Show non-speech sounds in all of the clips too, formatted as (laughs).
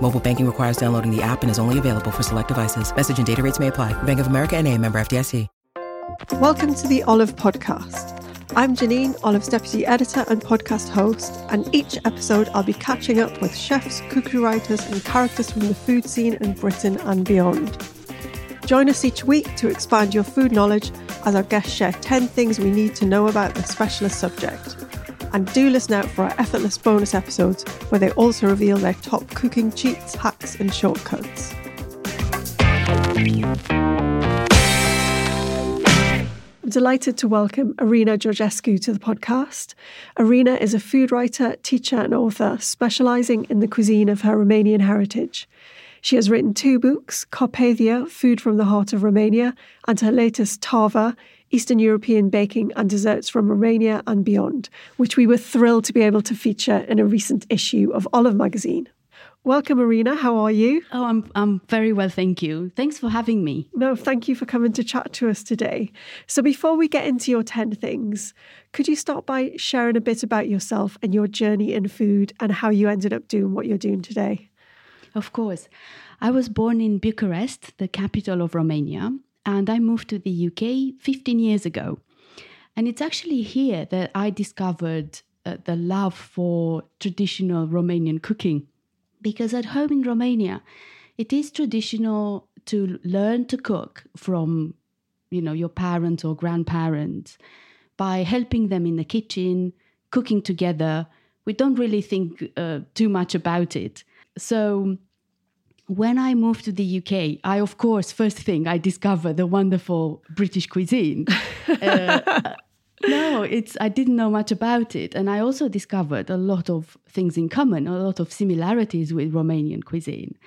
Mobile banking requires downloading the app and is only available for select devices. Message and data rates may apply. Bank of America and a member FDIC. Welcome to the Olive Podcast. I'm Janine, Olive's deputy editor and podcast host, and each episode I'll be catching up with chefs, cookery writers, and characters from the food scene in Britain and beyond. Join us each week to expand your food knowledge as our guests share 10 things we need to know about the specialist subject. And do listen out for our effortless bonus episodes where they also reveal their top cooking cheats, hacks, and shortcuts. I'm delighted to welcome Irina Georgescu to the podcast. Irina is a food writer, teacher, and author specialising in the cuisine of her Romanian heritage. She has written two books Carpathia, Food from the Heart of Romania, and her latest Tava, Eastern European Baking and Desserts from Romania and Beyond, which we were thrilled to be able to feature in a recent issue of Olive magazine. Welcome, Irina. How are you? Oh, I'm I'm very well, thank you. Thanks for having me. No, thank you for coming to chat to us today. So, before we get into your 10 things, could you start by sharing a bit about yourself and your journey in food and how you ended up doing what you're doing today? Of course. I was born in Bucharest, the capital of Romania, and I moved to the UK 15 years ago. And it's actually here that I discovered uh, the love for traditional Romanian cooking. Because at home in Romania, it is traditional to learn to cook from, you know, your parents or grandparents by helping them in the kitchen, cooking together. We don't really think uh, too much about it. So when I moved to the UK, I, of course, first thing I discovered the wonderful British cuisine. (laughs) uh, no, it's I didn't know much about it, and I also discovered a lot of things in common, a lot of similarities with Romanian cuisine,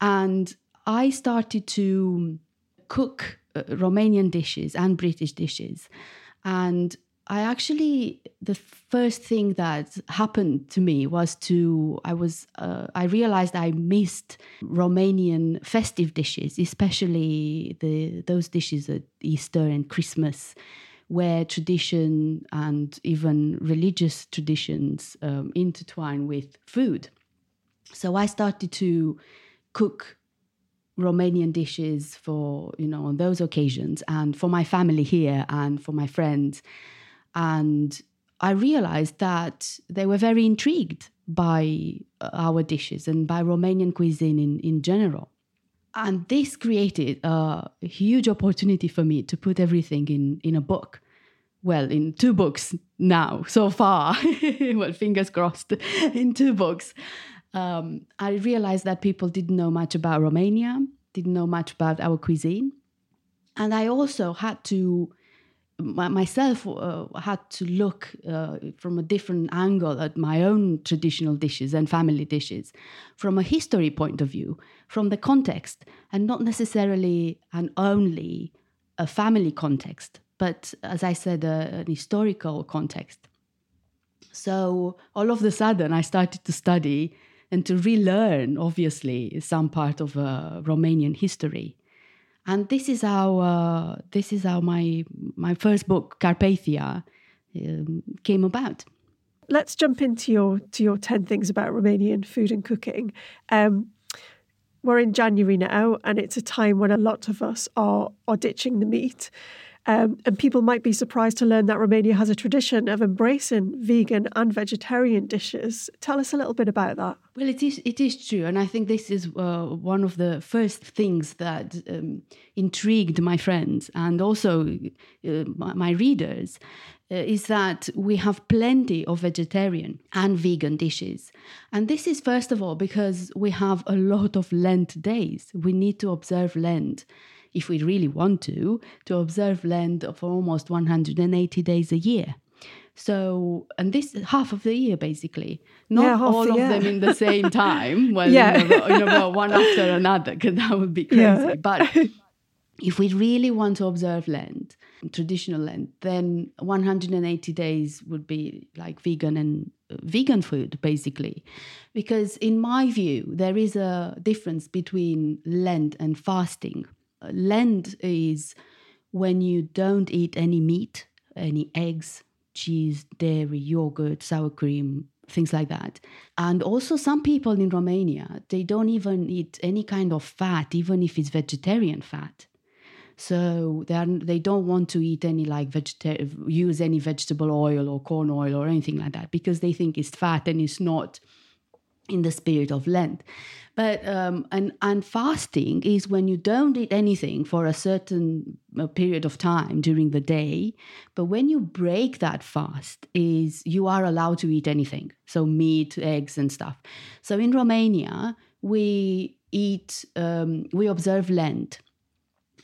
and I started to cook uh, Romanian dishes and British dishes, and I actually the first thing that happened to me was to I was uh, I realized I missed Romanian festive dishes, especially the those dishes at Easter and Christmas, where tradition and even religious traditions um, intertwine with food. So I started to cook Romanian dishes for you know on those occasions and for my family here and for my friends and I realized that they were very intrigued by uh, our dishes and by Romanian cuisine in, in general. And this created a huge opportunity for me to put everything in, in a book. Well, in two books now, so far. (laughs) well, fingers crossed, (laughs) in two books. Um, I realized that people didn't know much about Romania, didn't know much about our cuisine. And I also had to myself uh, had to look uh, from a different angle at my own traditional dishes and family dishes from a history point of view, from the context, and not necessarily and only a family context, but as I said, uh, an historical context. So all of a sudden, I started to study and to relearn, obviously, some part of uh, Romanian history and this is how uh, this is how my my first book Carpathia um, came about. Let's jump into your to your ten things about Romanian food and cooking. Um, we're in January now, and it's a time when a lot of us are are ditching the meat. Um, and people might be surprised to learn that Romania has a tradition of embracing vegan and vegetarian dishes. Tell us a little bit about that. Well, it is it is true, and I think this is uh, one of the first things that um, intrigued my friends and also uh, my, my, readers. Uh, is that we have plenty of vegetarian and vegan dishes. And this is, first of all, because we have a lot of Lent days. We need to observe Lent if we really want to, to observe Lent for almost 180 days a year. So, and this half of the year basically, not yeah, all of them in the same time. (laughs) Well, yeah. you, know, you know, one after another, because that would be crazy. Yeah. But if we really want to observe Lent, traditional Lent, then 180 days would be like vegan and uh, vegan food, basically. Because in my view, there is a difference between Lent and fasting. Lent is when you don't eat any meat, any eggs, cheese, dairy, yogurt, sour cream, things like that. And also, some people in Romania, they don't even eat any kind of fat, even if it's vegetarian fat. So they are, they don't want to eat any like vegeta- use any vegetable oil or corn oil or anything like that because they think it's fat and it's not in the spirit of Lent. But um, and and fasting is when you don't eat anything for a certain uh, period of time during the day. But when you break that fast, is you are allowed to eat anything, so meat, eggs, and stuff. So in Romania, we eat, um, we observe Lent.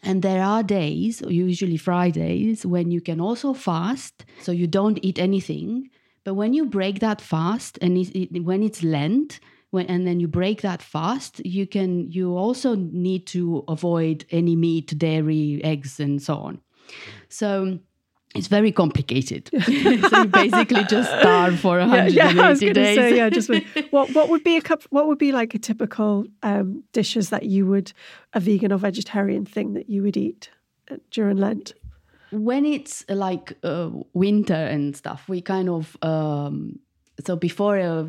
And there are days, usually Fridays, when you can also fast. So you don't eat anything. But when you break that fast, and it, it, when it's Lent, when, and then you break that fast, you can you also need to avoid any meat, dairy, eggs, and so on. So it's very complicated. (laughs) so you basically just starve for 180 (laughs) yeah, yeah, I was days. Say, yeah, just (laughs) what what would be a cup? What would be like a typical um, dishes that you would a vegan or vegetarian thing that you would eat uh, during Lent? When it's like uh, winter and stuff, we kind of um, so before uh,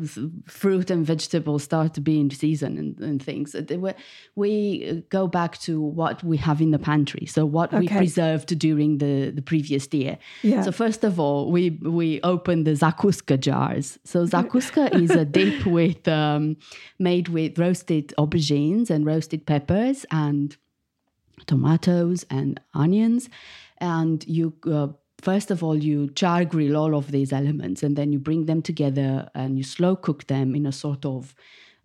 fruit and vegetables start to be in season and, and things uh, we go back to what we have in the pantry. So what okay. we preserved during the, the previous year. Yeah. so first of all we we open the zakuska jars. So zakuska is a dip (laughs) with um, made with roasted aubergines and roasted peppers and tomatoes and onions and you uh, first of all, you char grill all of these elements and then you bring them together and you slow cook them in a sort of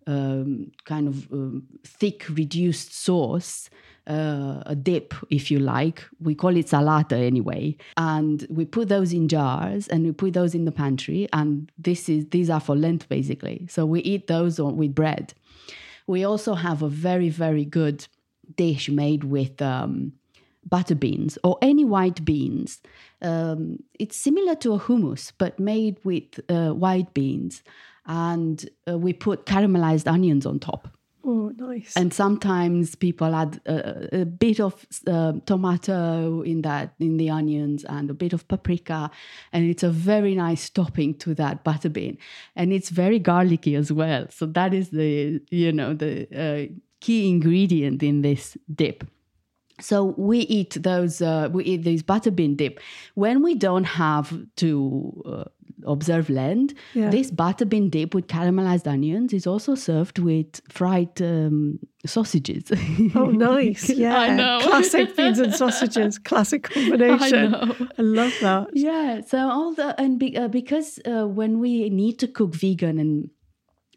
um, kind of um, thick, reduced sauce. Uh, a dip, if you like. We call it salata anyway. And we put those in jars and we put those in the pantry. And this is these are for Lent basically. So we eat those with bread. We also have a very very good dish made with um, butter beans or any white beans. Um, it's similar to a hummus, but made with uh, white beans. And uh, we put caramelized onions on top. Oh, nice. And sometimes people add a, a bit of uh, tomato in that, in the onions, and a bit of paprika, and it's a very nice topping to that butter bean, and it's very garlicky as well. So that is the you know the uh, key ingredient in this dip. So we eat those, uh, we eat these butter bean dip. When we don't have to uh, observe Lent, yeah. this butter bean dip with caramelized onions is also served with fried um, sausages. Oh, (laughs) nice! Yeah, I know. Classic (laughs) beans and sausages, classic combination. I, know. I love that. Yeah. So all the and be, uh, because uh, when we need to cook vegan and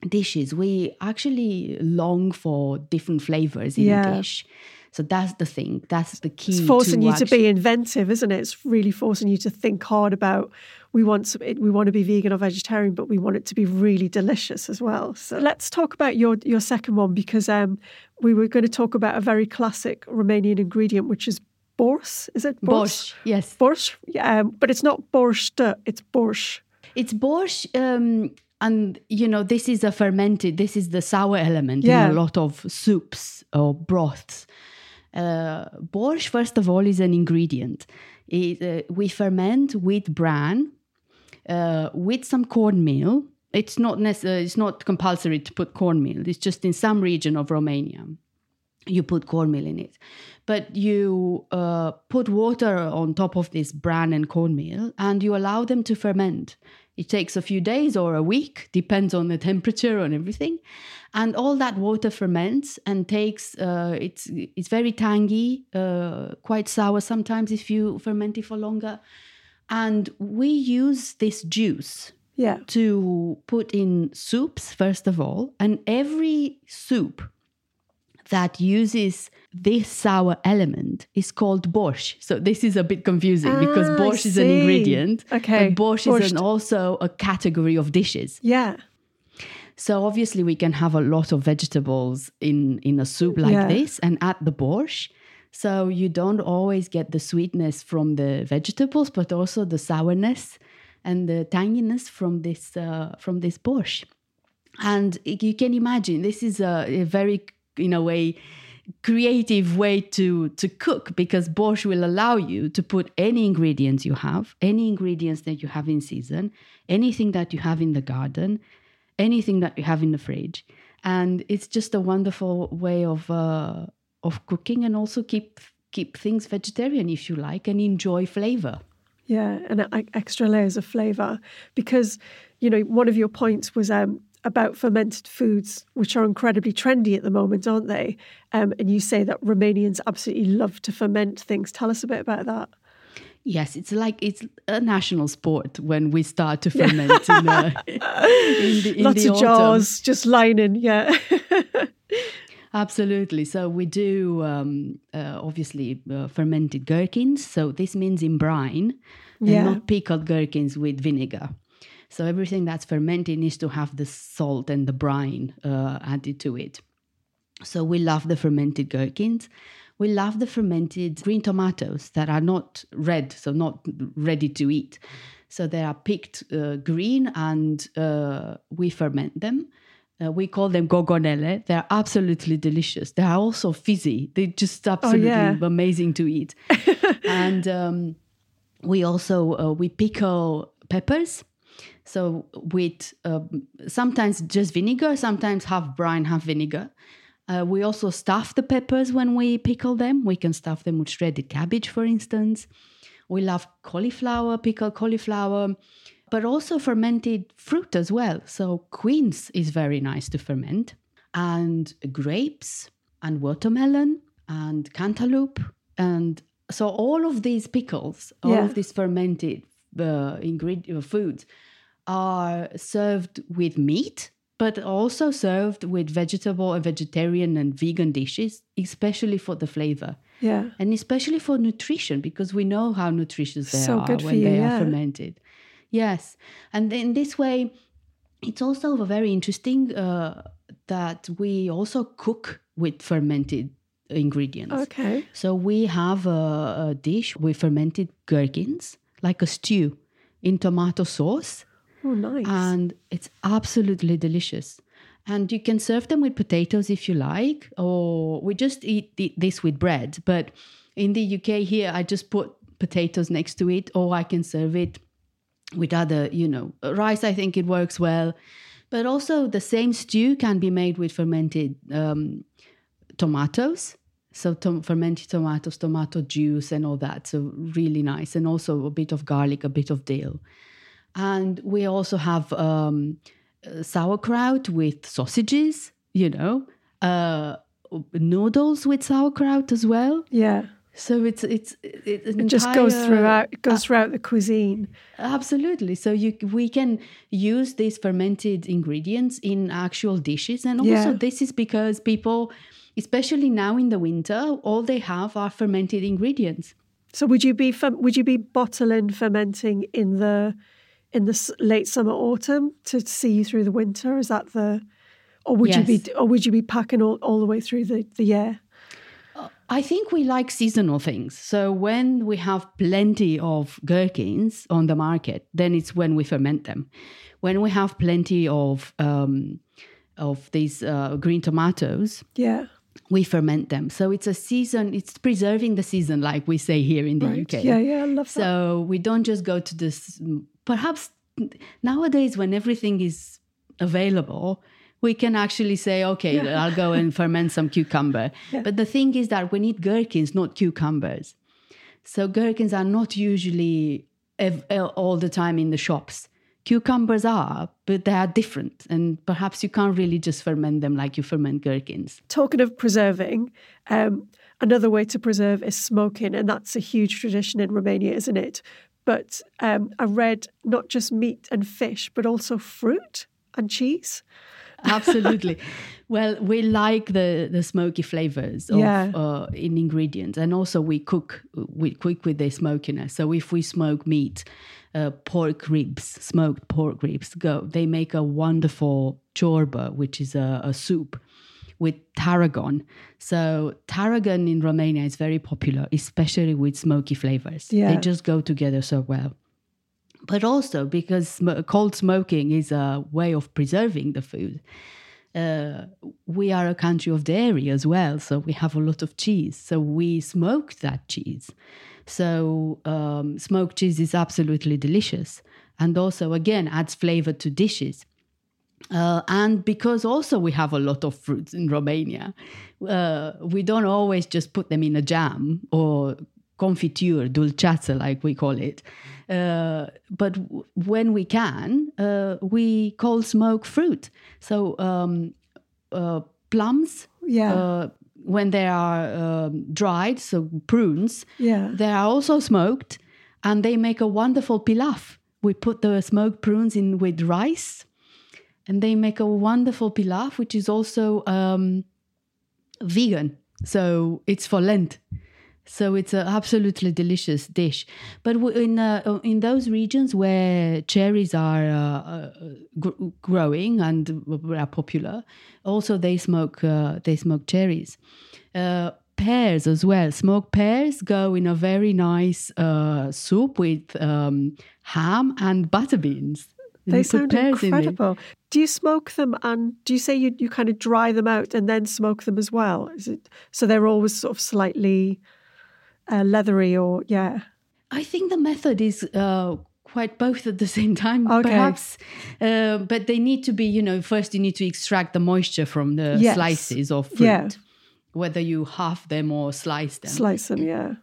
dishes, we actually long for different flavors in yeah. a dish. So that's the thing. That's the key. It's forcing to you to be inventive, isn't it? It's really forcing you to think hard about we want some, we want to be vegan or vegetarian, but we want it to be really delicious as well. So let's talk about your your second one because um, we were going to talk about a very classic Romanian ingredient, which is borscht. Is it Borscht, yes. borscht. Yeah, um, but it's not borscht. It's borscht. It's borscht, um, and you know this is a fermented. This is the sour element Yeah. in a lot of soups or broths. Uh, borscht, first of all, is an ingredient. It, uh, we ferment with bran, uh, with some cornmeal. It's not necessary. It's not compulsory to put cornmeal. It's just in some region of Romania you put cornmeal in it. But you uh, put water on top of this bran and cornmeal and you allow them to ferment. It takes a few days or a week, depends on the temperature and everything. And all that water ferments and takes, uh, it's, it's very tangy, uh, quite sour sometimes if you ferment it for longer. And we use this juice Yeah. to put in soups, first of all. And every soup that uses this sour element is called borscht. So this is a bit confusing because Ah, I borscht is an ingredient. Okay, But borscht, is an, also a category of dishes. Yeah. So obviously we can have a lot of vegetables in in a soup like Yeah. this and add the borscht. So you don't always get the sweetness from the vegetables, but also the sourness and the tanginess from this uh, from this borscht. And you can imagine this is a, a very, in a way, creative way to to cook because borscht will allow you to put any ingredients you have, any ingredients that you have in season, anything that you have in the garden, anything that you have in the fridge, and it's just a wonderful way of uh, of cooking and also keep keep things vegetarian if you like and enjoy flavor. Yeah, and extra layers of flavour. Because, you know, one of your points was um, about fermented foods, which are incredibly trendy at the moment, aren't they? Um, and you say that Romanians absolutely love to ferment things. Tell us a bit about that. Yes, it's like it's a national sport when we start to (laughs) ferment in, uh, in the, in Lots the of autumn. jars just lining, yeah. (laughs) Absolutely. So we do um, uh, obviously uh, fermented gherkins. So this means in brine, and Yeah. not pickled gherkins with vinegar. So everything that's fermented needs to have the salt and the brine uh, added to it. So we love the fermented gherkins. We love the fermented green tomatoes that are not red, so not ready to eat. So they are picked uh, green and uh, we ferment them. Uh, we call them gogonele. They're absolutely delicious. They are also fizzy. They're just absolutely yeah. amazing to eat. (laughs) and um, we also uh, we pickle peppers. So with um, sometimes just vinegar, sometimes half brine, half vinegar. Uh, we also stuff the peppers when we pickle them. We can stuff them with shredded cabbage, for instance. We love cauliflower, pickled cauliflower, but also fermented fruit as well. So quince is very nice to ferment, and grapes, and watermelon, and cantaloupe, and so all of these pickles, all Yeah. of these fermented uh, ingredient foods are served with meat, but also served with vegetable and vegetarian and vegan dishes, especially for the flavor yeah. and especially for nutrition because we know how nutritious they So are when you, they yeah. are fermented. Yes, and in this way, it's also very interesting uh, that we also cook with fermented ingredients. Okay. So we have a, a dish with fermented gherkins, like a stew, in tomato sauce Oh, nice. and it's absolutely delicious. And you can serve them with potatoes if you like, or we just eat th- this with bread. But in the UK here, I just put potatoes next to it, or I can serve it with other, you know, rice. I think it works well. But also, the same stew can be made with fermented um, tomatoes. So, fermented tomatoes, tomato juice, and all that. So, really nice. And also a bit of garlic, a bit of dill. And we also have um, uh, sauerkraut with sausages, you know, uh, noodles with sauerkraut as well. yeah. So it's it's it's an It just goes throughout it goes throughout the cuisine. Absolutely. So you we can use these fermented ingredients in actual dishes, and also Yeah. this is because people especially now in the winter, all they have are fermented ingredients. So would you be would you be bottling fermenting in the in the late summer autumn to see you through the winter? Is that the or would you be or would you be packing all, all the way through the, the year? I think we like seasonal things. So when we have plenty of gherkins on the market, then it's when we ferment them. When we have plenty of um, of these uh, green tomatoes, Yeah. We ferment them. So it's a season. It's preserving the season, like we say here in the Right. UK. Yeah, yeah, I love that. So we don't just go to this. Perhaps nowadays, when everything is available, we can actually say, okay, I'll go and (laughs) ferment some cucumber. But the thing is that we need gherkins, not cucumbers. So gherkins are not usually ev- all the time in the shops. Cucumbers are, but they are different. And perhaps you can't really just ferment them like you ferment gherkins. Talking of preserving, um, another way to preserve is smoking, and that's a huge tradition in Romania, isn't it? But um, I read not just meat and fish, but also fruit and cheese. Absolutely. (laughs) well, we like the the smoky flavors of, Yeah. uh, in ingredients, and also we cook we cook with the smokiness. So if we smoke meat, uh, pork ribs, smoked pork ribs, go. They make a wonderful chorba, which is a, a soup with tarragon. So tarragon in Romania is very popular, especially with smoky flavors. Yeah. They just go together so well but also because sm- cold smoking is a way of preserving the food. Uh, we are a country of dairy as well, so we have a lot of cheese. So we smoke that cheese. So um, smoked cheese is absolutely delicious, and also again adds flavor to dishes. Uh, and because also we have a lot of fruits in Romania, uh, we don't always just put them in a jam or confiture, dulceață, like we call it. Uh, but w- when we can, uh, we cold smoke fruit. So um, uh, plums, Yeah. When they are um, dried, so prunes, Yeah. they are also smoked, and they make a wonderful pilaf. We put the smoked prunes in with rice, and they make a wonderful pilaf, which is also um, vegan. So it's for Lent. So it's an absolutely delicious dish. But in uh, in those regions where cherries are uh, uh, gr- growing and are popular, also they smoke uh, they smoke cherries. Uh, pears as well. Smoked pears go in a very nice uh, soup with um, ham and butter beans. They sound pears in incredible. Do you smoke them and do you say you, you kind of dry them out and then smoke them as well? Is it so they're always sort of slightly uh, leathery or yeah? I think the method is uh, quite both at the same time, Okay. perhaps. Uh, but they need to be, you know, first you need to extract the moisture from the Yes. slices of fruit, Yeah. whether you half them or slice them. Slice them, yeah.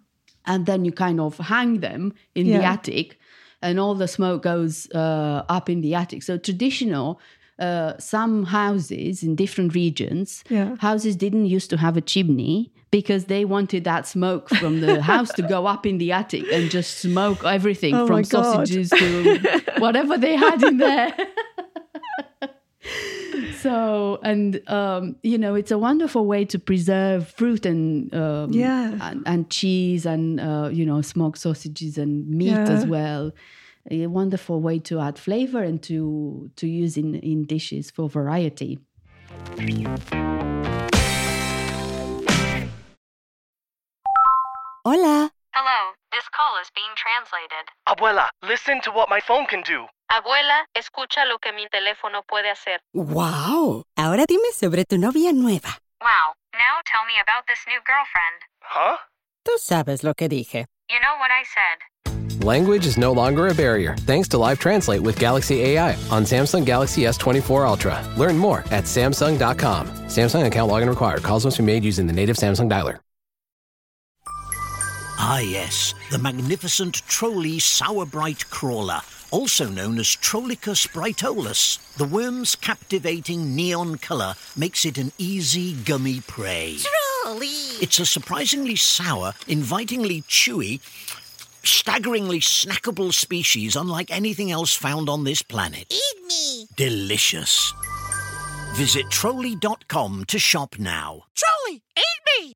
and then you kind of hang them in the attic, and all the smoke goes uh, up in the attic. So traditional. Uh, some houses in different regions, Yeah. houses didn't used to have a chimney because they wanted that smoke from the (laughs) house to go up in the attic and just smoke everything Oh from sausages to (laughs) whatever they had in there. (laughs) so and um, you know it's a wonderful way to preserve fruit and um, Yeah. and, and cheese and uh, you know smoked sausages and meat as well a wonderful way to add flavor and to to use in in dishes for variety Hola. Hello, this call is being translated. Abuela, listen to what my phone can do. Abuela, escucha lo que mi teléfono puede hacer. Wow. Ahora dime sobre tu novia nueva. Wow, now tell me about this new girlfriend. Huh? Tú sabes lo que dije. You know what I said. Language is no longer a barrier thanks to Live Translate with Galaxy AI on Samsung Galaxy S24 Ultra. Learn more at Samsung.com. Samsung account login required. Calls must be made using the native Samsung dialer. Ah, yes, the magnificent Trolli Sour Brite Crawler, also known as Trollicus brightolus. The worm's captivating neon colour makes it an easy, gummy prey. Trolli! It's a surprisingly sour, invitingly chewy, staggeringly snackable species unlike anything else found on this planet. Eat me! Delicious. Visit trolli.com to shop now. Trolli! Eat me!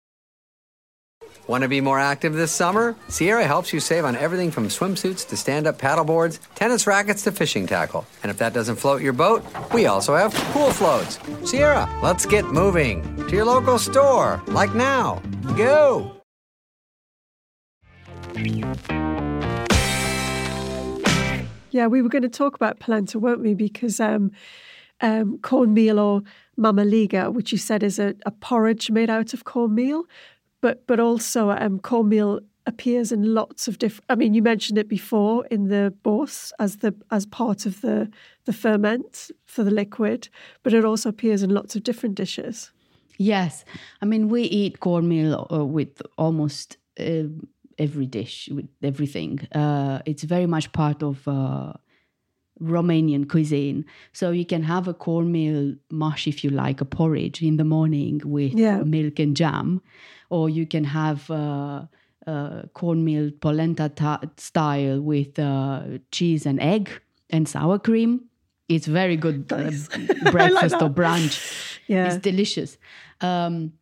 Want to be more active this summer? Sierra helps you save on everything from swimsuits to stand up paddleboards, tennis rackets to fishing tackle. And if that doesn't float your boat, we also have pool floats. Sierra, let's get moving to your local store, like now. Go! Yeah, we were going to talk about polenta, weren't we? Because um, um, cornmeal or mamaliga, which you said is a, a, porridge made out of cornmeal, but but also um, cornmeal appears in lots of different. I mean, you mentioned it before in the borș as the as part of the the ferment for the liquid, but it also appears in lots of different dishes. Yes, I mean we eat cornmeal uh, with almost. Uh, every dish with everything. Uh, it's very much part of uh, Romanian cuisine. So you can have a cornmeal mush if you like, a porridge in the morning with yeah. milk and jam, or you can have uh, uh cornmeal polenta ta- style with uh, cheese and egg and sour cream. It's very good uh, (laughs) breakfast like or brunch. Yeah, it's delicious. Um,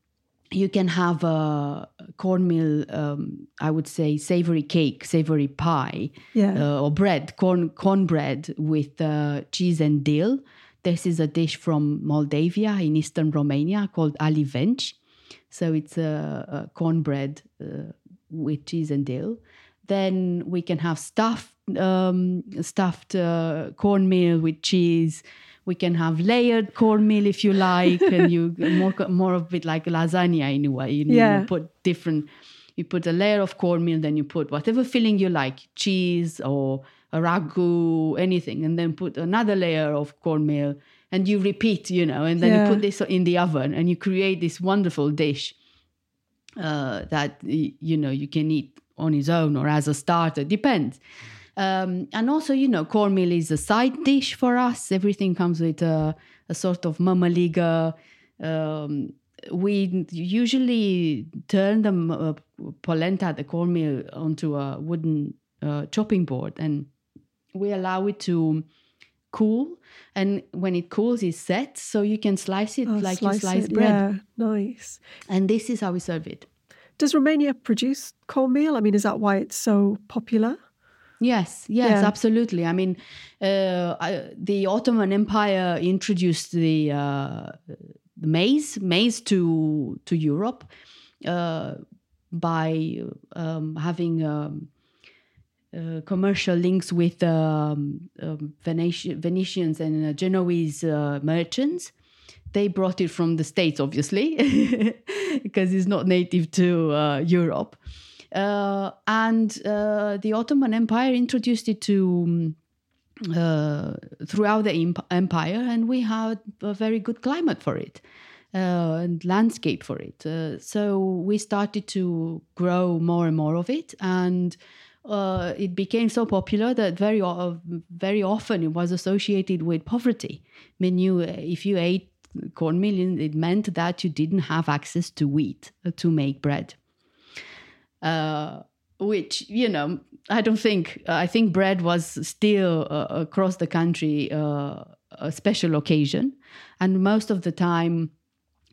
you can have a cornmeal, um, I would say, savory cake, savory pie, yeah. uh, or bread, corn cornbread with uh, cheese and dill. This is a dish from Moldavia in eastern Romania called alivenci. So it's a, a cornbread uh, with cheese and dill. Then we can have stuffed um, stuffed uh, cornmeal with cheese we can have layered cornmeal if you like, and you (laughs) more more of it like lasagna in a way. You, yeah. you put different. You put a layer of cornmeal, then you put whatever filling you like, cheese or a ragu, anything, and then put another layer of cornmeal, and you repeat, you know, and then yeah. you put this in the oven, and you create this wonderful dish uh, that you know you can eat on its own or as a starter, depends. Um, and also, you know, cornmeal is a side dish for us. Everything comes with a, a sort of mamaliga. Um, we usually turn the uh, polenta, the cornmeal, onto a wooden uh, chopping board and we allow it to cool. And when it cools, it sets. so you can slice it oh, like slice you slice it. bread. Yeah, nice. And this is how we serve it. Does Romania produce cornmeal? I mean, is that why it's so popular? Yes, yes, yeah. absolutely. I mean, uh, I, the Ottoman Empire introduced the, uh, the maize, maize to to Europe uh, by um, having um, uh, commercial links with um, um Veneti- Venetians and uh, Genoese uh, merchants. They brought it from the States, obviously, (laughs) because it's not native to Europe. Uh, and uh, the Ottoman Empire introduced it to uh, throughout the imp- empire, and we had a very good climate for it. Uh, and landscape for it. Uh, so we started to grow more and more of it, and uh, it became so popular that very very often it was associated with poverty. I mean, you if you ate cornmeal, it meant that you didn't have access to wheat to make bread uh, which you know I don't think I think bread was still uh, across the country uh, a special occasion, and most of the time,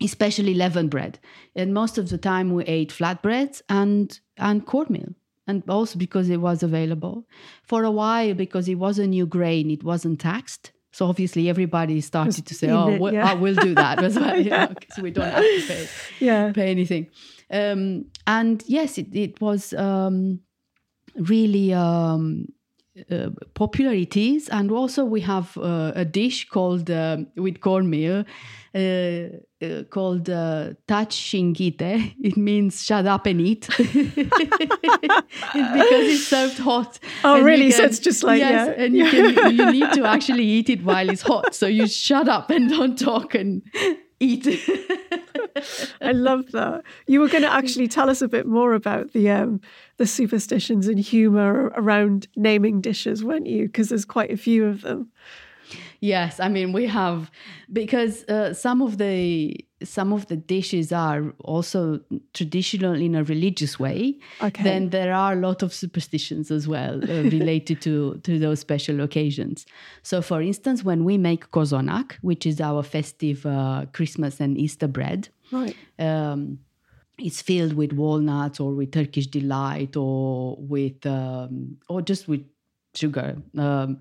especially leavened bread, and most of the time we ate flatbreads and and cornmeal. And also because it was available for a while, because it was a new grain, it wasn't taxed. So obviously, everybody started to say, "Oh, it, we'll, yeah. oh, we'll do that as well," because we don't have to pay, yeah. pay anything. Um, and yes, it, it was um, really um, uh, popular. It is, and also we have uh, a dish called uh, with cornmeal. Uh, uh, called uh, taci și înghite. (laughs) It means shut up and eat. (laughs) because it's served hot. Oh, really? Can, so it's just like yes, yeah. and you (laughs) can you need to actually eat it while it's hot. So you shut up and don't talk and eat. (laughs) I love that. You were going to actually tell us a bit more about the um, the superstitions and humor around naming dishes, weren't you? Because there's quite a few of them. Yes, I mean we have because uh, some of the some of the dishes are also traditional in a religious way. Okay. Then there are a lot of superstitions as well uh, (laughs) related to to those special occasions. So, for instance, when we make cozonac, which is our festive uh, Christmas and Easter bread, Right. Um, it's filled with walnuts or with Turkish delight or with um, or just with sugar. Um,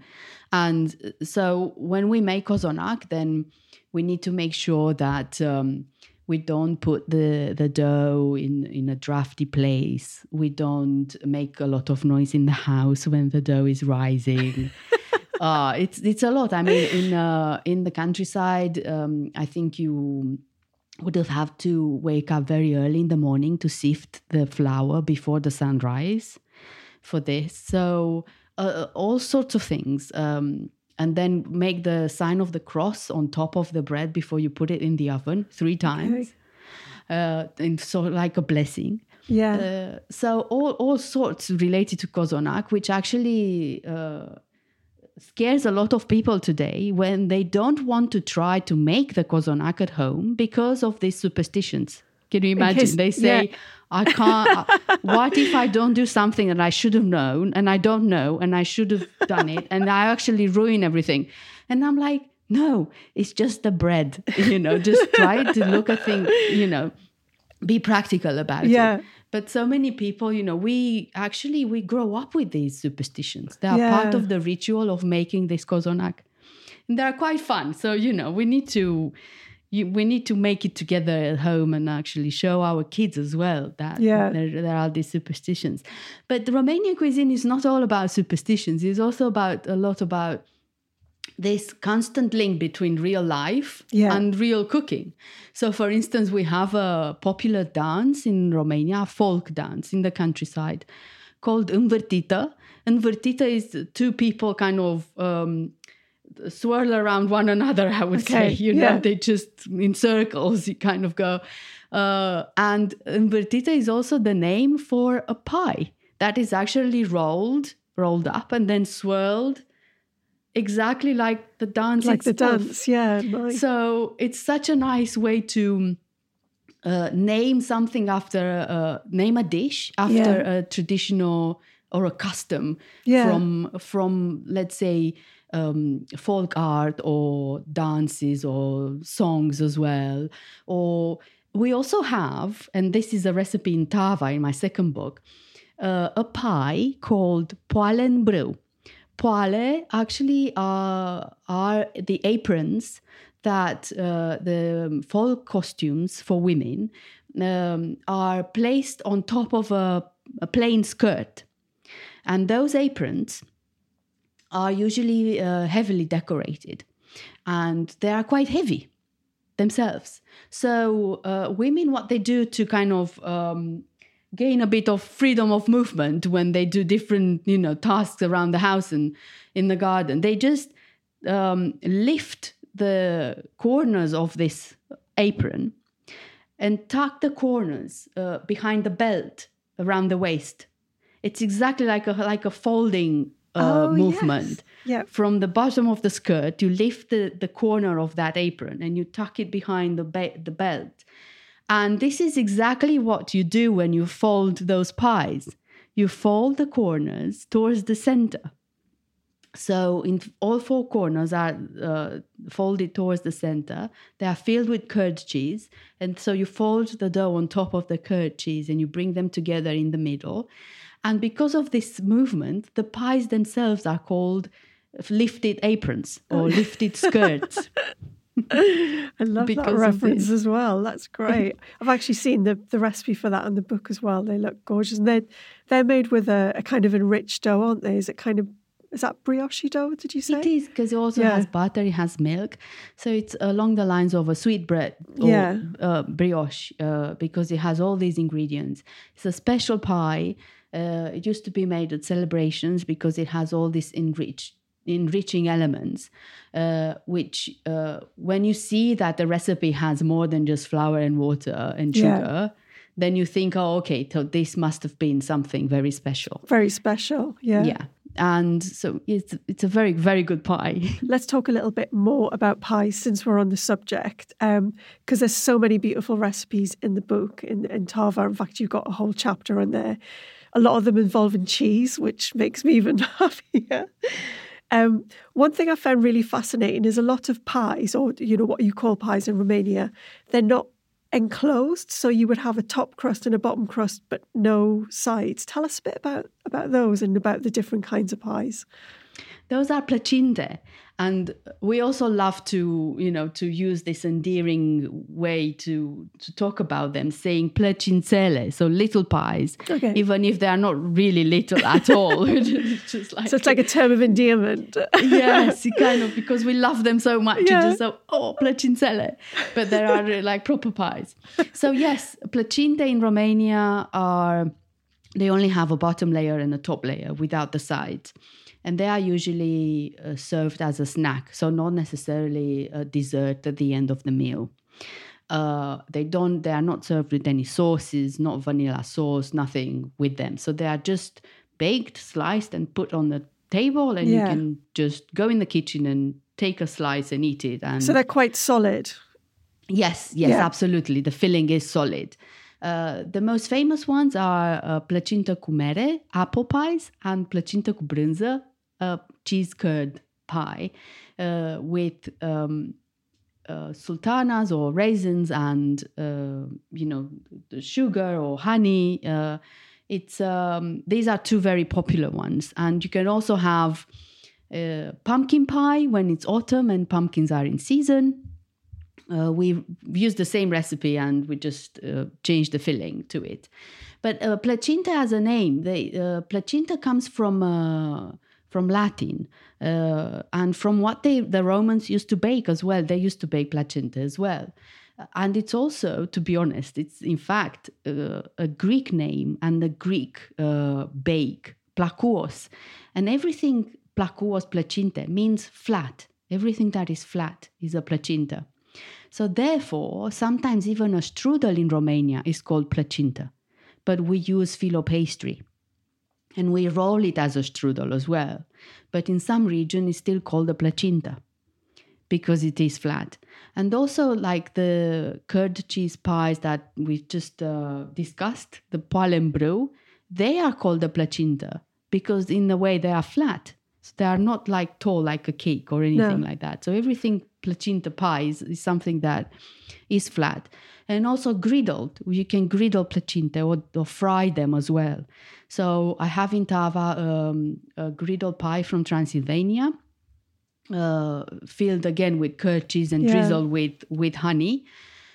and so when we make cozonac, then we need to make sure that um, we don't put the, the dough in, in a drafty place. We don't make a lot of noise in the house when the dough is rising. uh, (laughs) it's it's a lot. I mean, in uh, in the countryside, um, I think you would have to wake up very early in the morning to sift the flour before the sunrise for this. So uh, all sorts of things. Um, and then make the sign of the cross on top of the bread before you put it in the oven three times. Okay. Uh, and so like a blessing. Yeah. Uh, so all, all sorts related to cozonac, which actually uh, scares a lot of people today when they don't want to try to make the cozonac at home because of these superstitions. Can you imagine? Case, they say, yeah. I can't. (laughs) what if I don't do something that I should have known and I don't know and I should have done it and I actually ruin everything? And I'm like, no, it's just the bread. (laughs) You know, just try to look at things, you know, be practical about yeah. it. But so many people, you know, we actually we grow up with these superstitions. They are yeah. part of the ritual of making this cozonac. And they're quite fun. So, you know, we need to you, we need to make it together at home and actually show our kids as well that yeah. there, there are these superstitions. But the Romanian cuisine is not all about superstitions. It's also about a lot about this constant link between real life yeah. and real cooking. So, for instance, we have a popular dance in Romania, folk dance in the countryside called Învârtită. Învârtită is two people kind of um, swirl around one another, I would okay. say. You know, yeah. they just in circles, you kind of go. Uh, and învârtită is also the name for a pie that is actually rolled, rolled up, and then swirled exactly like the dance like itself. the dance yeah nice. so it's such a nice way to uh, name something after uh, name a dish after yeah. a traditional or a custom yeah. from from let's say um, folk art or dances or songs as well or we also have and this is a recipe in tava in my second book uh, a pie called poale-n brâu poale actually are, are the aprons that uh, the folk costumes for women um, are placed on top of a, a, plain skirt. And those aprons are usually uh, heavily decorated and they are quite heavy themselves. So, uh, women, what they do to kind of um, gain a bit of freedom of movement when they do different you know tasks around the house and in the garden they just um, lift the corners of this apron and tuck the corners uh, behind the belt around the waist it's exactly like a like a folding uh, oh, movement yes. yeah. from the bottom of the skirt you lift the, the corner of that apron and you tuck it behind the, be- the belt and this is exactly what you do when you fold those pies. You fold the corners towards the center. So in all four corners are uh, folded towards the center. They are filled with curd cheese, and so you fold the dough on top of the curd cheese, and you bring them together in the middle. And because of this movement, the pies themselves are called lifted aprons or lifted skirts. (laughs) I love that reference as well. That's great. I've actually seen the, the recipe for that in the book as well. They look gorgeous. And they're, they're made with a, a kind of enriched dough, aren't they? Is it kind of is that brioche dough? Did you say it is because it also yeah. has butter, it has milk, so it's along the lines of a sweet bread or yeah. uh, brioche uh, because it has all these ingredients. It's a special pie. Uh, it used to be made at celebrations because it has all these enriched enriching elements, uh, which uh, when you see that the recipe has more than just flour and water and sugar, yeah. then you think, oh, okay, so this must have been something very special. Very special, yeah. Yeah. And so it's it's a very very good pie. (laughs) Let's talk a little bit more about pies since we're on the subject, because um, there's so many beautiful recipes in the book in, in Tava. In fact, you've got a whole chapter on there. A lot of them involving cheese, which makes me even (laughs) happier. Um, one thing I found really fascinating is a lot of pies, or you know what you call pies in Romania, they're not enclosed, so you would have a top crust and a bottom crust, but no sides. Tell us a bit about about those and about the different kinds of pies. Those are placinte, and we also love to you know to use this endearing way to to talk about them, saying placincelle, so little pies, okay. even if they are not really little at all. (laughs) just like, so it's like a term of endearment. (laughs) yes, kind of because we love them so much. Yeah. just so oh placincelle, but there are uh, like proper pies. So yes, placinte in Romania are they only have a bottom layer and a top layer without the sides and they are usually uh, served as a snack, so not necessarily a dessert at the end of the meal. Uh, they don't. They are not served with any sauces, not vanilla sauce, nothing with them. So they are just baked, sliced, and put on the table, and yeah. you can just go in the kitchen and take a slice and eat it. And so they're quite solid. Yes, yes, yeah. absolutely. The filling is solid. Uh, the most famous ones are uh, placinta cu mere, apple pies, and placinta cu brânză, a cheese curd pie uh, with um, uh, sultanas or raisins and uh, you know sugar or honey. Uh, it's um, these are two very popular ones, and you can also have uh, pumpkin pie when it's autumn and pumpkins are in season. Uh, we use the same recipe and we just change the filling to it. But placinta has a name. They, placinta comes from from Latin. Uh, and from what they, the Romans used to bake as well, they used to bake placenta as well. And it's also, to be honest, it's in fact uh, a Greek name and a Greek uh, bake, plakous. And everything plakous placenta means flat. Everything that is flat is a placenta. So therefore, sometimes even a strudel in Romania is called placenta, but we use filo pastry and we roll it as a strudel as well. But in some region, it's still called a placinta because it is flat. And also, like the curd cheese pies that we just uh, discussed, the poilen they are called a placinta because in a way they are flat. So they are not like tall like a cake or anything no. like that. So everything placinta pies is something that is flat. And also griddled. You can griddle placinta or, or fry them as well. So I have in Tava um, a griddle pie from Transylvania, uh, filled again with curd cheese and yeah. drizzled with with honey.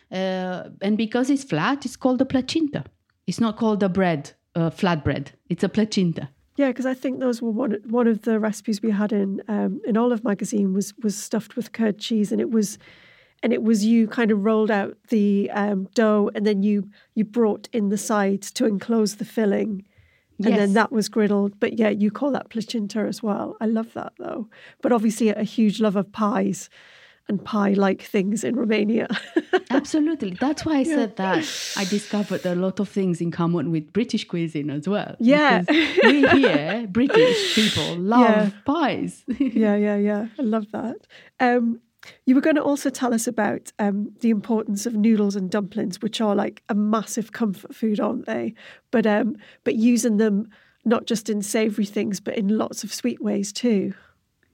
Uh, and because it's flat, it's called a placinta. It's not called a bread, uh, flat bread. It's a placinta. Yeah, because I think those were one one of the recipes we had in um, in Olive magazine was was stuffed with curd cheese, and it was and it was you kind of rolled out the um, dough, and then you you brought in the sides to enclose the filling, and yes. then that was griddled. But yeah, you call that placinta as well. I love that though. But obviously, a huge love of pies and pie like things in Romania. (laughs) Absolutely. That's why I yeah. said that I discovered a lot of things in common with British cuisine as well. Yeah. we here, British people, (laughs) love yeah. pies. (laughs) yeah, yeah, yeah. I love that. Um, you were going to also tell us about um, the importance of noodles and dumplings, which are like a massive comfort food, aren't they? But um, but using them not just in savoury things, but in lots of sweet ways too.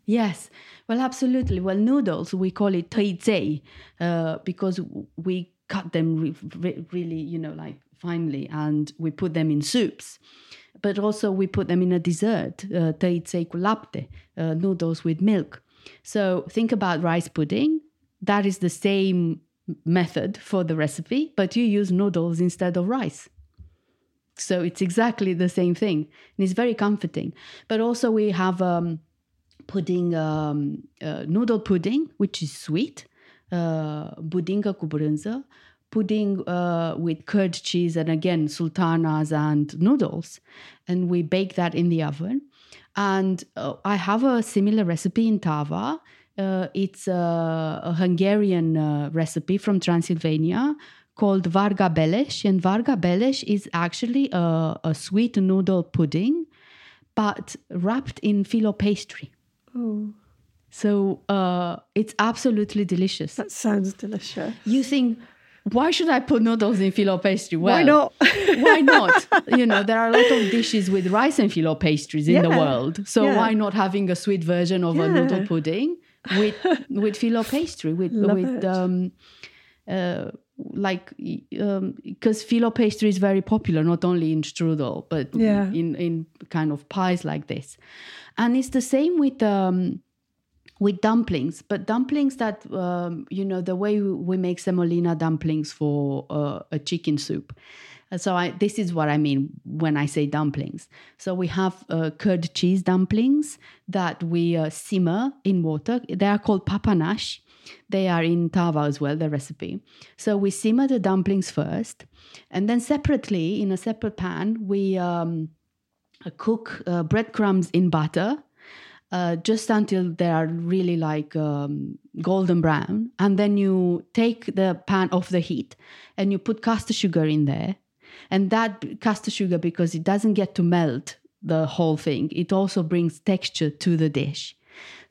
Yes, well, absolutely. Well, noodles we call it tăiței uh, because we cut them re- re- really, you know, like finely, and we put them in soups. But also we put them in a dessert, uh, tăiței cu lapte, uh, noodles with milk. So think about rice pudding. That is the same method for the recipe, but you use noodles instead of rice. So it's exactly the same thing. And it's very comforting. But also, we have um, pudding, um, uh, noodle pudding, which is sweet, uh, budincă pudding uh, with curd cheese and again sultanas and noodles and we bake that in the oven and uh, I have a similar recipe in Tava. Uh, it's a, a Hungarian uh, recipe from Transylvania called Vargabéles. And Vargabéles is actually a, a, sweet noodle pudding, but wrapped in filo pastry. Oh. So uh, it's absolutely delicious. That sounds delicious. You think why should I put noodles in filo pastry? Well, (laughs) why not? why (laughs) not? You know, there are a lot of dishes with rice and filo pastries in yeah. the world. So yeah. why not having a sweet version of yeah. a noodle pudding with with filo pastry with Love with um, uh, like um because filo pastry is very popular not only in strudel but Yeah. in in kind of pies like this and it's the same with um with dumplings but dumplings that um, you know the way we make semolina dumplings for uh, a chicken soup Uh, so I, this is what I mean when I say dumplings. So we have uh, curd cheese dumplings that we uh, simmer in water. They are called papanași. They are in tava as well, the recipe. So we simmer the dumplings first, and then separately in a separate pan we um, cook uh, breadcrumbs in butter. Uh, just until they are really like um, golden brown. And then you take the pan off the heat and you put caster sugar in there. And that caster sugar, because it doesn't get to melt the whole thing, it also brings texture to the dish.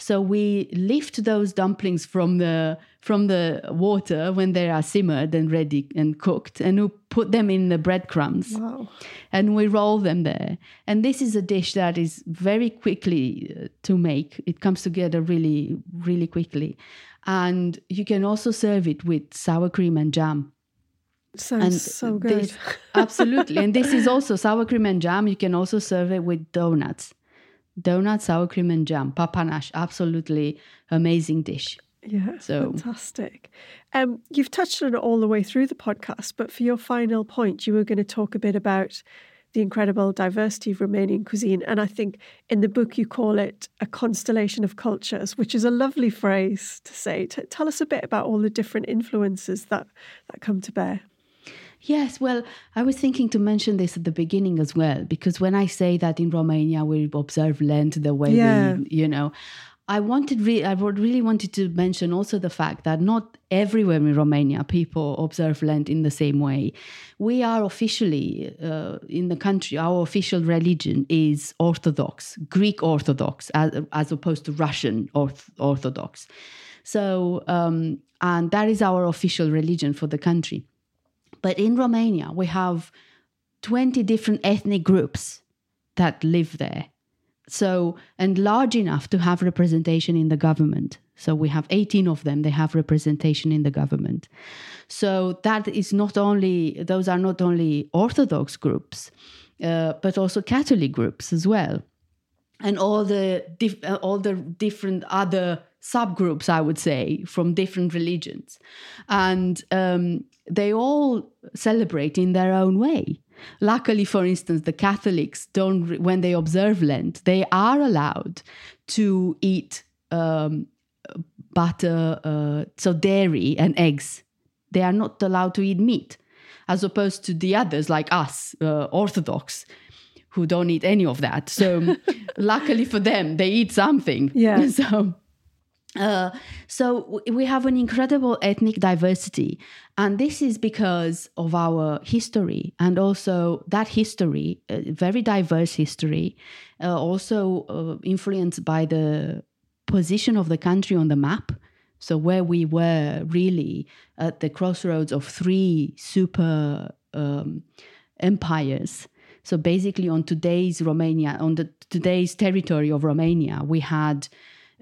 So we lift those dumplings from the from the water when they are simmered and ready and cooked, and we put them in the breadcrumbs Wow. and we roll them there. And this is a dish that is very quickly uh, to make. It comes together really, really quickly. And you can also serve it with sour cream and jam. Sounds and so good. this- (laughs) absolutely. And this is also sour cream and jam. You can also serve it with donuts. Donuts, sour cream and jam. Papanași, absolutely amazing dish. Yeah, So- fantastic. Um, you've touched on it all the way through the podcast, but for your final point, you were going to talk a bit about the incredible diversity of Romanian cuisine. And I think in the book you call it a constellation of cultures, which is a lovely phrase to say. T- tell us a bit about all the different influences that, that come to bear. Yes, well, I was thinking to mention this at the beginning as well, because when I say that in Romania we observe Lent the way Yeah. we, you know, I wanted, re- I really wanted to mention also the fact that not everywhere in Romania people observe Lent in the same way. We are officially uh, in the country. Our official religion is Orthodox, Greek Orthodox, as, as opposed to Russian Orth- Orthodox. So, um, and that is our official religion for the country. But in Romania, we have 20 different ethnic groups that live there. So, and large enough to have representation in the government. So, we have 18 of them, they have representation in the government. So, that is not only, those are not only Orthodox groups, uh, but also Catholic groups as well and all the dif- uh, all the different other subgroups i would say from different religions and um, they all celebrate in their own way luckily for instance the catholics don't when they observe lent they are allowed to eat um, butter uh, so dairy and eggs they are not allowed to eat meat as opposed to the others like us uh, orthodox who don't eat any of that. So (laughs) luckily for them, they eat something. Yeah. (laughs) So. Uh, so we have an incredible ethnic diversity, and this is because of our history, and also that history, uh, very diverse history, uh, also uh, influenced by the position of the country on the map. So where we were really at the crossroads of three super um, empires. So basically, on today's Romania, on the today's territory of Romania, we had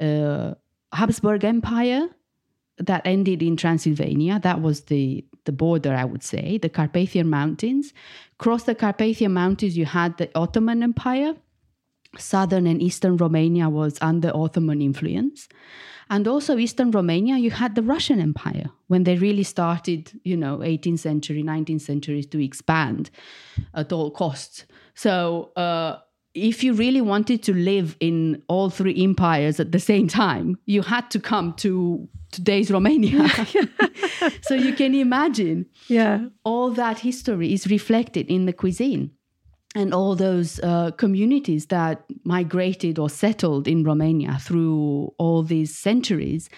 uh, Habsburg Empire that ended in Transylvania. That was the the border, I would say, the Carpathian Mountains. Across the Carpathian Mountains, you had the Ottoman Empire. Southern and Eastern Romania was under Ottoman influence. And also Eastern Romania, you had the Russian Empire when they really started, you know, 18th century, 19th century to expand at all costs. So uh, if you really wanted to live in all three empires at the same time, you had to come to today's Romania. (laughs) (laughs) so you can imagine Yeah. all that history is reflected in the cuisine and all those uh, communities that migrated or settled in Romania through all these centuries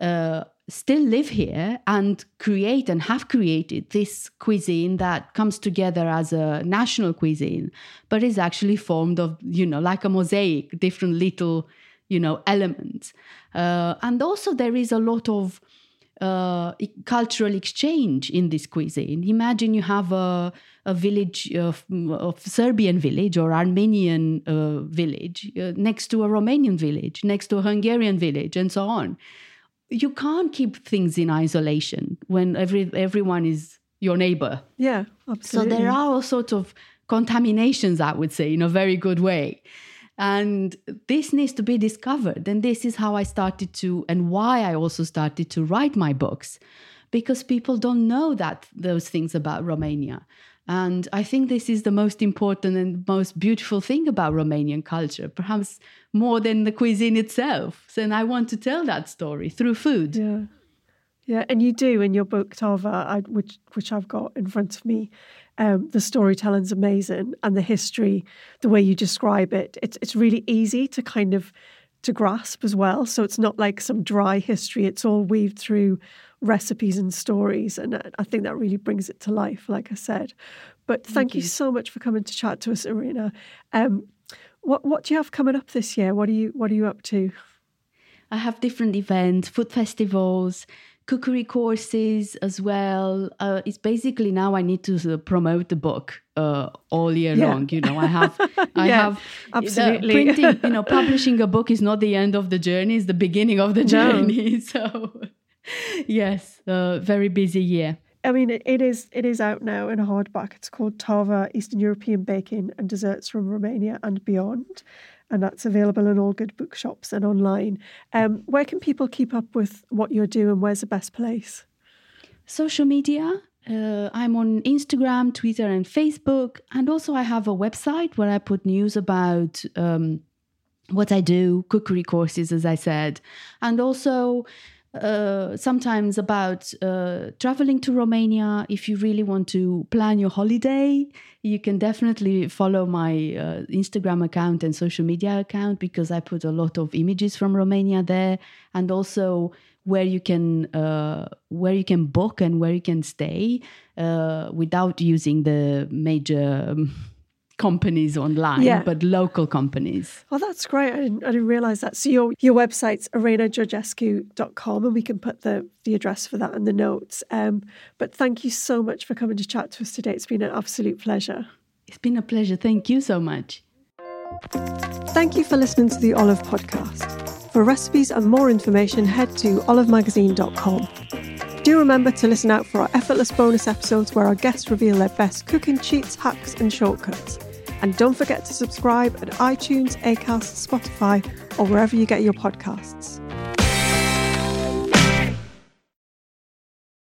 uh, still live here and create and have created this cuisine that comes together as a national cuisine, but is actually formed of, you know, like a mosaic, different little, you know, elements. Uh, and also there is a lot of uh, cultural exchange in this cuisine. Imagine you have a, a village of, of Serbian village or Armenian uh, village uh, next to a Romanian village, next to a Hungarian village, and so on. You can't keep things in isolation when every everyone is your neighbor. Yeah, absolutely. So there are all sorts of contaminations, I would say, in a very good way. And this needs to be discovered. And this is how I started to, and why I also started to write my books, because people don't know that those things about Romania. And I think this is the most important and most beautiful thing about Romanian culture, perhaps more than the cuisine itself. And I want to tell that story through food. Yeah. Yeah, and you do in your book Tava, which which I've got in front of me. Um, the storytelling's amazing, and the history, the way you describe it, it's it's really easy to kind of to grasp as well. So it's not like some dry history; it's all weaved through recipes and stories, and I think that really brings it to life. Like I said, but thank, thank you. you. so much for coming to chat to us, Irina. Um, what what do you have coming up this year? What are you what are you up to? I have different events, food festivals, cookery courses as well. Uh, it's basically now I need to uh, promote the book uh, all year yeah. long. You know, I have, (laughs) I yeah, have absolutely printing. you know, (laughs) publishing a book is not the end of the journey; it's the beginning of the journey. No. (laughs) So, yes, uh, very busy year. I mean, it, it is it is out now in a hardback. It's called Tava: Eastern European Baking and Desserts from Romania and Beyond and that's available in all good bookshops and online. Um, where can people keep up with what you're doing? Where's the best place? Social media. Uh, I'm on Instagram, Twitter, and Facebook. And also, I have a website where I put news about um, what I do, cookery courses, as I said, and also uh, sometimes about uh, traveling to Romania. If you really want to plan your holiday, you can definitely follow my uh, Instagram account and social media account because I put a lot of images from Romania there, and also where you can uh, where you can book and where you can stay uh, without using the major. Um, companies online, yeah. but local companies. Oh, that's great. I didn't, I didn't realize that. So your, your website's irinageorgescu.com and we can put the, the address for that in the notes. Um, but thank you so much for coming to chat to us today. It's been an absolute pleasure. It's been a pleasure. Thank you so much. Thank you for listening to the Olive Podcast. For recipes and more information, head to olivemagazine.com. Do remember to listen out for our effortless bonus episodes where our guests reveal their best cooking cheats, hacks, and shortcuts. And don't forget to subscribe at iTunes, Acast, Spotify, or wherever you get your podcasts.